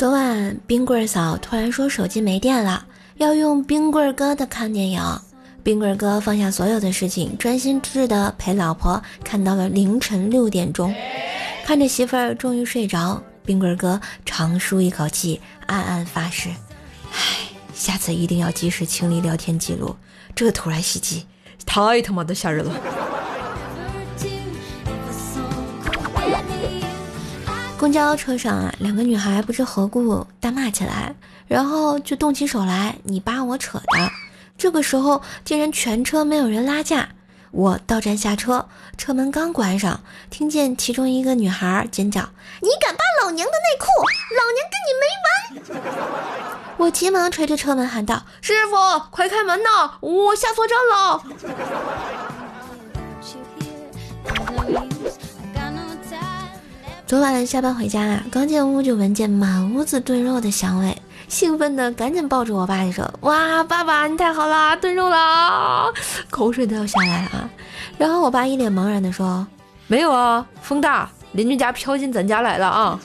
昨晚冰棍嫂突然说手机没电了，要用冰棍哥的看电影。冰棍哥放下所有的事情，专心致志的陪老婆看到了凌晨六点钟。看着媳妇儿终于睡着，冰棍哥长舒一口气，暗暗发誓：唉，下次一定要及时清理聊天记录。这突然袭击太他妈的吓人了。公交车上啊，两个女孩不知何故大骂起来，然后就动起手来，你扒我扯的。这个时候竟然全车没有人拉架，我到站下车，车门刚关上，听见其中一个女孩尖叫：“你敢扒老娘的内裤，老娘跟你没完！”我急忙捶着车门喊道：“师傅，快开门呐，我下错站了。”昨晚下班回家啊，刚进屋就闻见满屋子炖肉的香味，兴奋的赶紧抱住我爸就说：“哇，爸爸你太好啦，炖肉了，口水都要下来了啊！”然后我爸一脸茫然的说：“没有啊，风大，邻居家飘进咱家来了啊。”